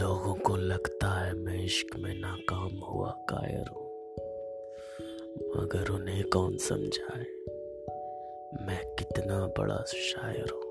लोगों को लगता है मैं इश्क में नाकाम हुआ, कायर हूँ। मगर उन्हें कौन समझाए? मैं कितना बड़ा शायर हूँ।